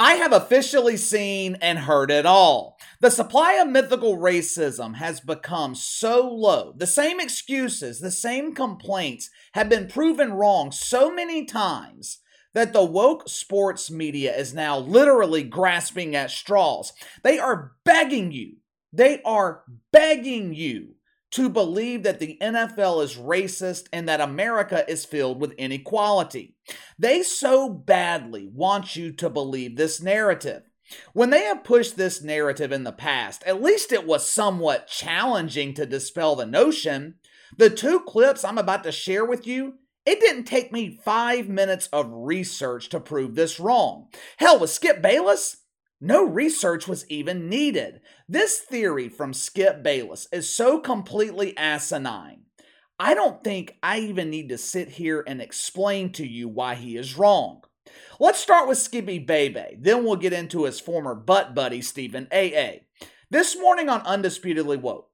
I have officially seen and heard it all. The supply of mythical racism has become so low. The same excuses, the same complaints have been proven wrong so many times that the woke sports media is now literally grasping at straws. They are begging you, they are begging you to believe that the NFL is racist and that America is filled with inequality. They so badly want you to believe this narrative. When they have pushed this narrative in the past, at least it was somewhat challenging to dispel the notion. The two clips I'm about to share with you, it didn't take me five minutes of research to prove this wrong. Hell, with Skip Bayless, no research was even needed. This theory from Skip Bayless is so completely asinine. I don't think I even need to sit here and explain to you why he is wrong. Let's start with Skippy Bebe, then we'll get into his former butt buddy, Stephen A.A. This morning on Undisputedly Woke,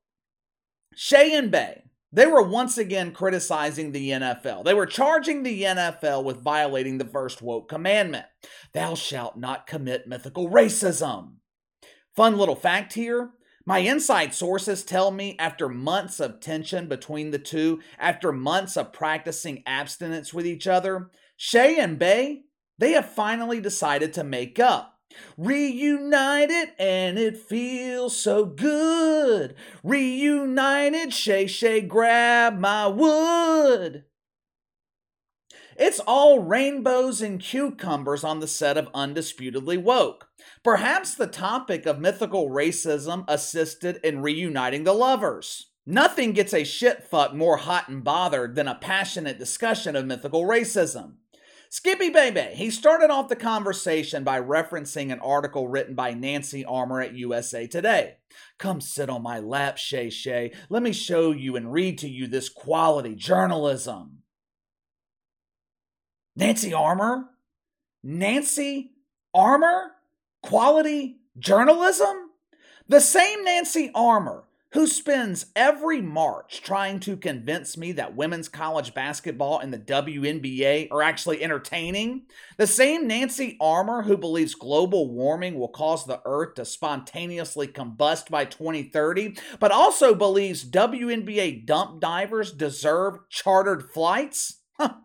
Shay and Bay, they were once again criticizing the NFL. They were charging the NFL with violating the first woke commandment Thou shalt not commit mythical racism. Fun little fact here my inside sources tell me after months of tension between the two, after months of practicing abstinence with each other, Shay and Bay, they have finally decided to make up. Reunited and it feels so good. Reunited, Shay Shay, grab my wood. It's all rainbows and cucumbers on the set of Undisputedly Woke. Perhaps the topic of mythical racism assisted in reuniting the lovers. Nothing gets a shit fuck more hot and bothered than a passionate discussion of mythical racism. Skippy Bebe, he started off the conversation by referencing an article written by Nancy Armour at USA Today. Come sit on my lap, Shay Shay. Let me show you and read to you this quality journalism. Nancy Armour? Nancy Armour? Quality journalism? The same Nancy Armour who spends every March trying to convince me that women's college basketball and the WNBA are actually entertaining. The same Nancy Armour who believes global warming will cause the earth to spontaneously combust by 2030, but also believes WNBA dump divers deserve chartered flights. Huh.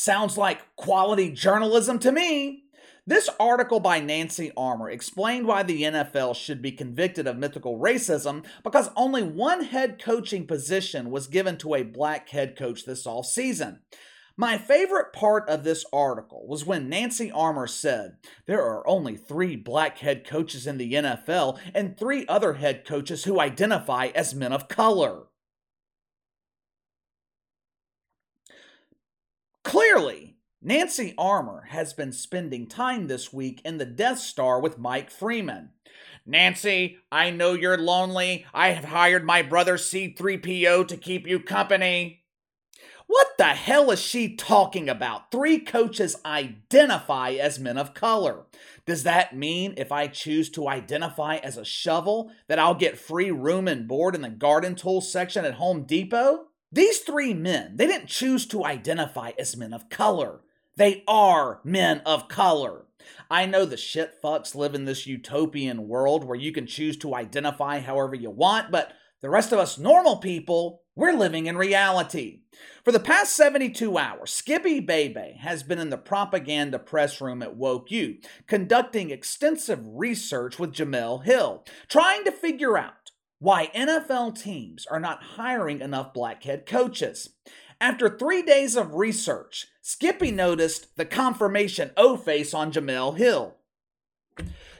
Sounds like quality journalism to me. This article by Nancy Armour explained why the NFL should be convicted of mythical racism because only one head coaching position was given to a black head coach this off season. My favorite part of this article was when Nancy Armour said, There are only three black head coaches in the NFL and three other head coaches who identify as men of color. Clearly, Nancy Armour has been spending time this week in the Death Star with Mike Freeman. Nancy, I know you're lonely. I have hired my brother C3PO to keep you company. What the hell is she talking about? Three coaches identify as men of color. Does that mean if I choose to identify as a shovel that I'll get free room and board in the garden tools section at Home Depot? These three men, they didn't choose to identify as men of color. They are men of color. I know the shit fucks live in this utopian world where you can choose to identify however you want, but the rest of us normal people, we're living in reality. For the past 72 hours, Skippy Bebe has been in the propaganda press room at Woke U, conducting extensive research with Jemele Hill, trying to figure out why NFL teams are not hiring enough black head coaches. After three days of research, Skippy noticed the confirmation O face on Jemele Hill.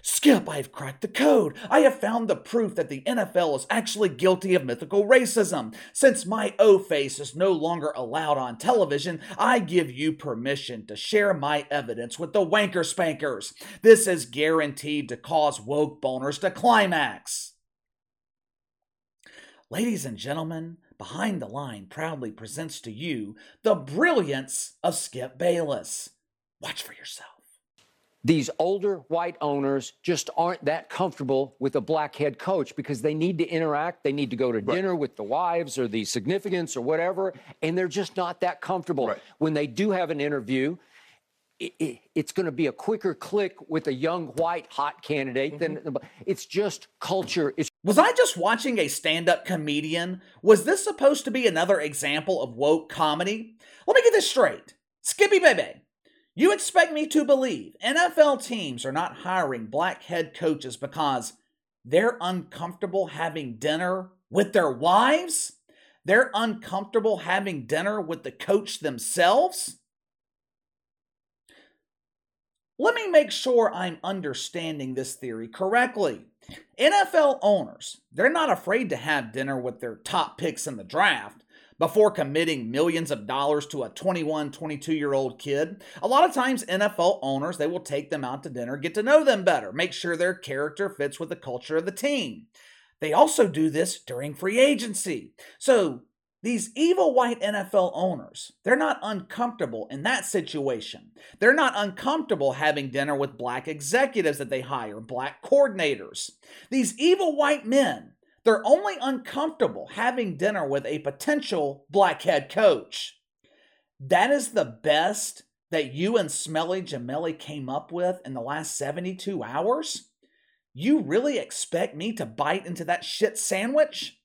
Skip, I have cracked the code. I have found the proof that the NFL is actually guilty of mythical racism. Since my O face is no longer allowed on television, I give you permission to share my evidence with the wanker spankers. This is guaranteed to cause woke boners to climax. Ladies and gentlemen, Behind the Line proudly presents to you the brilliance of Skip Bayless. Watch for yourself. These older white owners just aren't that comfortable with a black head coach because they need to interact. They need to go to right. dinner with the wives or the significants or whatever, and they're just not that comfortable. Right. When they do have an interview, it, it, it's going to be a quicker click with a young white hot candidate mm-hmm. than it's just culture. It's was I just watching a stand-up comedian? Was this supposed to be another example of woke comedy? Let me get this straight. Skippy Bebe, you expect me to believe NFL teams are not hiring black head coaches because they're uncomfortable having dinner with their wives? They're uncomfortable having dinner with the coach themselves? Let me make sure I'm understanding this theory correctly. NFL owners, they're not afraid to have dinner with their top picks in the draft before committing millions of dollars to a 21, 22 year old kid. A lot of times, NFL owners, they will take them out to dinner, get to know them better, make sure their character fits with the culture of the team. They also do this during free agency. So these evil white NFL owners, they're not uncomfortable in that situation. They're not uncomfortable having dinner with black executives that they hire, black coordinators. These evil white men, they're only uncomfortable having dinner with a potential black head coach. That is the best that you and Smelly Gemelli came up with in the last 72 hours? You really expect me to bite into that shit sandwich?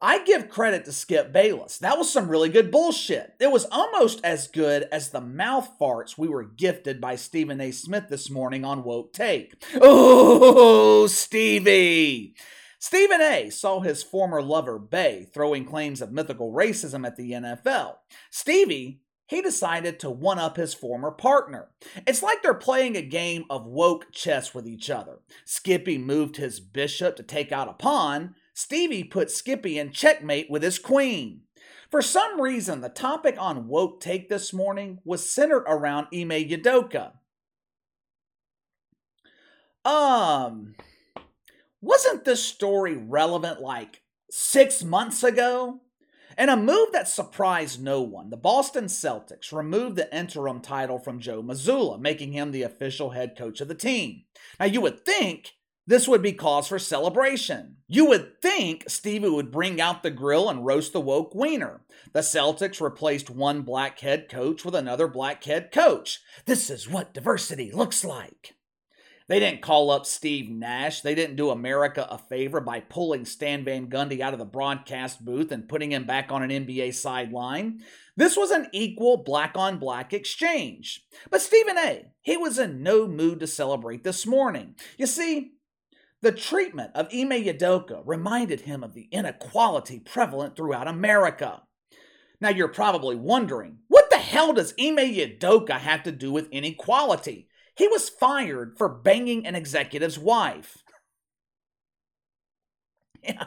I give credit to Skip Bayless. That was some really good bullshit. It was almost as good as the mouth farts we were gifted by Stephen A. Smith this morning on Woke Take. Oh, Stevie! Stephen A. saw his former lover, Bay, throwing claims of mythical racism at the NFL. Stevie he decided to one up his former partner. It's like they're playing a game of woke chess with each other. Skippy moved his bishop to take out a pawn, Stevie put Skippy in checkmate with his queen. For some reason, the topic on Woke Take this morning was centered around Ime Udoka. Um, wasn't this story relevant like six months ago? In a move that surprised no one, the Boston Celtics removed the interim title from Joe Mazzulla, making him the official head coach of the team. Now, you would think this would be cause for celebration. You would think Stevie would bring out the grill and roast the woke wiener. The Celtics replaced one black head coach with another black head coach. This is what diversity looks like. They didn't call up Steve Nash. They didn't do America a favor by pulling Stan Van Gundy out of the broadcast booth and putting him back on an NBA sideline. This was an equal black on black exchange. But Stephen A., he was in no mood to celebrate this morning. You see, the treatment of Ime Udoka reminded him of the inequality prevalent throughout America. Now you're probably wondering, what the hell does Ime Udoka have to do with inequality? He was fired for banging an executive's wife. Yeah.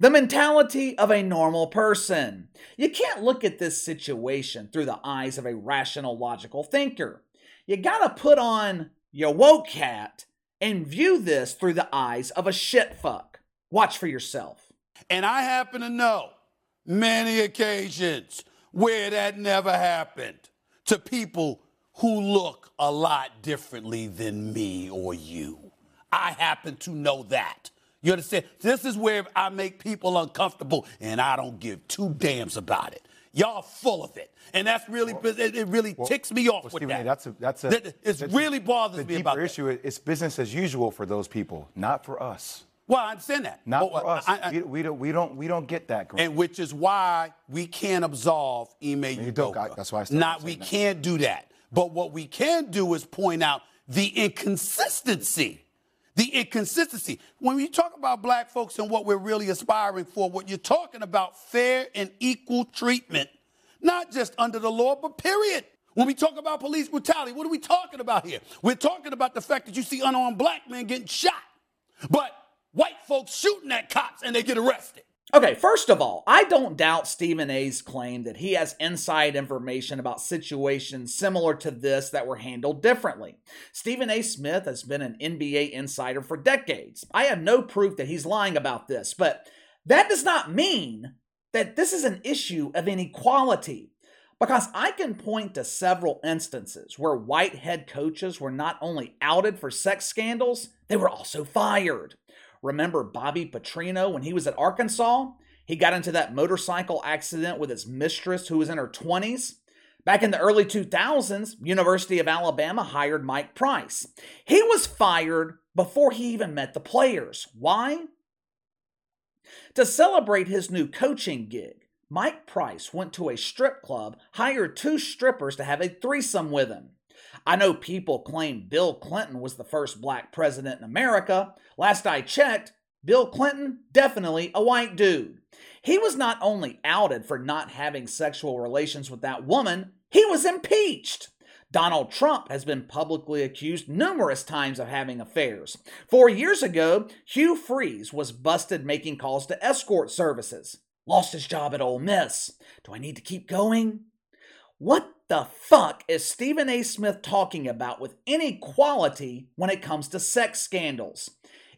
The mentality of a normal person. You can't look at this situation through the eyes of a rational, logical thinker. You gotta put on your woke hat and view this through the eyes of a shit fuck. Watch for yourself. And I happen to know many occasions where that never happened to people who look a lot differently than me or you. I happen to know that. You understand? This is where I make people uncomfortable and I don't give two damns about it. Y'all full of it. And that's really, well, it, really well, ticks me off well, with Stephen, that. That's a, that's a, it's that's really bothers the me about The issue. It's business as usual for those people, not for us. Well, I understand that. Not but, for us. I, I, we, we, don't, we, don't, we don't get that. And which is why we can't absolve Ime Udoka. That's why I Not we that. can't do that. But what we can do is point out the inconsistency. The inconsistency. When you talk about black folks and what we're really aspiring for, what you're talking about fair and equal treatment – not just under the law, but period. When we talk about police brutality, what are we talking about here? We're talking about the fact that you see unarmed black men getting shot, but white folks shooting at cops and they get arrested. Okay, first of all, I don't doubt Stephen A's claim that he has inside information about situations similar to this that were handled differently. Stephen A. Smith has been an NBA insider for decades. I have no proof that he's lying about this, but that does not mean that this is an issue of inequality. Because I can point to several instances where white head coaches were not only outed for sex scandals, they were also fired. Remember Bobby Petrino when he was at Arkansas? He got into that motorcycle accident with his mistress who was in her 20s. Back in the early 2000s, University of Alabama hired Mike Price. He was fired before he even met the players. Why? To celebrate his new coaching gig, Mike Price went to a strip club, hired two strippers to have a threesome with him. I know people claim Bill Clinton was the first black president in America. Last I checked, Bill Clinton, definitely a white dude. He was not only outed for not having sexual relations with that woman, he was impeached. Donald Trump has been publicly accused numerous times of having affairs. Four years ago, Hugh Freeze was busted making calls to escort services. Lost his job at Ole Miss. Do I need to keep going? What the fuck is Stephen A. Smith talking about with inequality when it comes to sex scandals?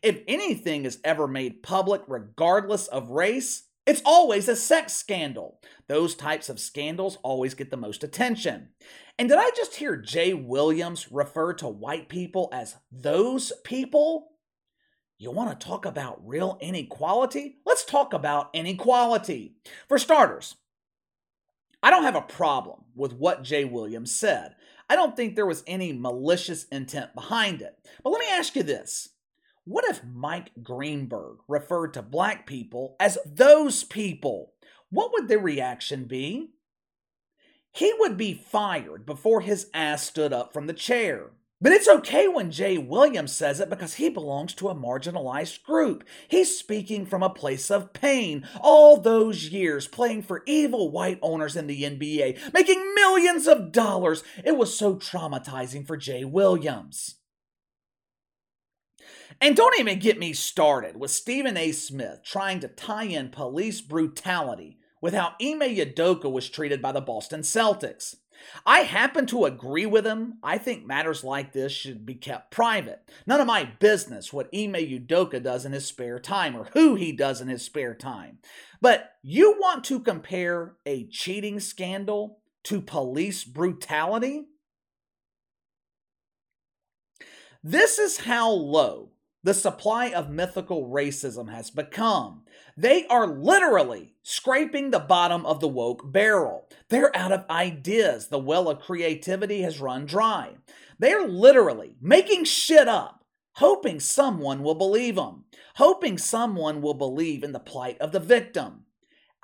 If anything is ever made public, regardless of race, it's always a sex scandal. Those types of scandals always get the most attention. And did I just hear Jay Williams refer to white people as those people? You want to talk about real inequality? Let's talk about inequality. For starters, I don't have a problem with what Jay Williams said. I don't think there was any malicious intent behind it. But let me ask you this what if Mike Greenberg referred to black people as those people? What would the reaction be? He would be fired before his ass stood up from the chair. But it's okay when Jay Williams says it because he belongs to a marginalized group. He's speaking from a place of pain. All those years playing for evil white owners in the NBA, making millions of dollars. It was so traumatizing for Jay Williams. And don't even get me started with Stephen A. Smith trying to tie in police brutality with how Ime Udoka was treated by the Boston Celtics. I happen to agree with him. I think matters like this should be kept private. None of my business what Ime Udoka does in his spare time or who he does in his spare time. But you want to compare a cheating scandal to police brutality? This is how low the supply of mythical racism has become. They are literally scraping the bottom of the woke barrel. They're out of ideas. The well of creativity has run dry. They're literally making shit up, hoping someone will believe them, hoping someone will believe in the plight of the victim.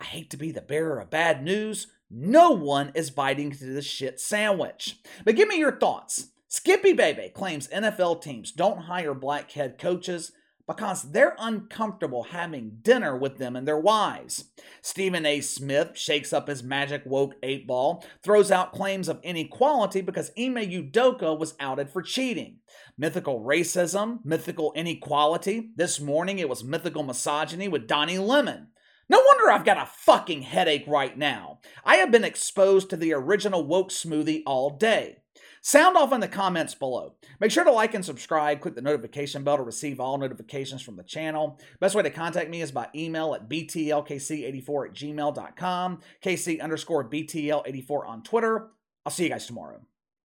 I hate to be the bearer of bad news. No one is biting into this shit sandwich. But give me your thoughts. Skippy Baby claims NFL teams don't hire black head coaches because they're uncomfortable having dinner with them and their wives. Stephen A. Smith shakes up his magic woke eight ball, throws out claims of inequality because Ime Udoka was outed for cheating. Mythical racism, mythical inequality. This morning it was mythical misogyny with Donnie Lemon. No wonder I've got a fucking headache right now. I have been exposed to the original woke smoothie all day. Sound off in the comments below. Make sure to like and subscribe. Click the notification bell to receive all notifications from the channel. Best way to contact me is by email at btlkc84 at gmail.com, kc underscore btl84 on Twitter. I'll see you guys tomorrow.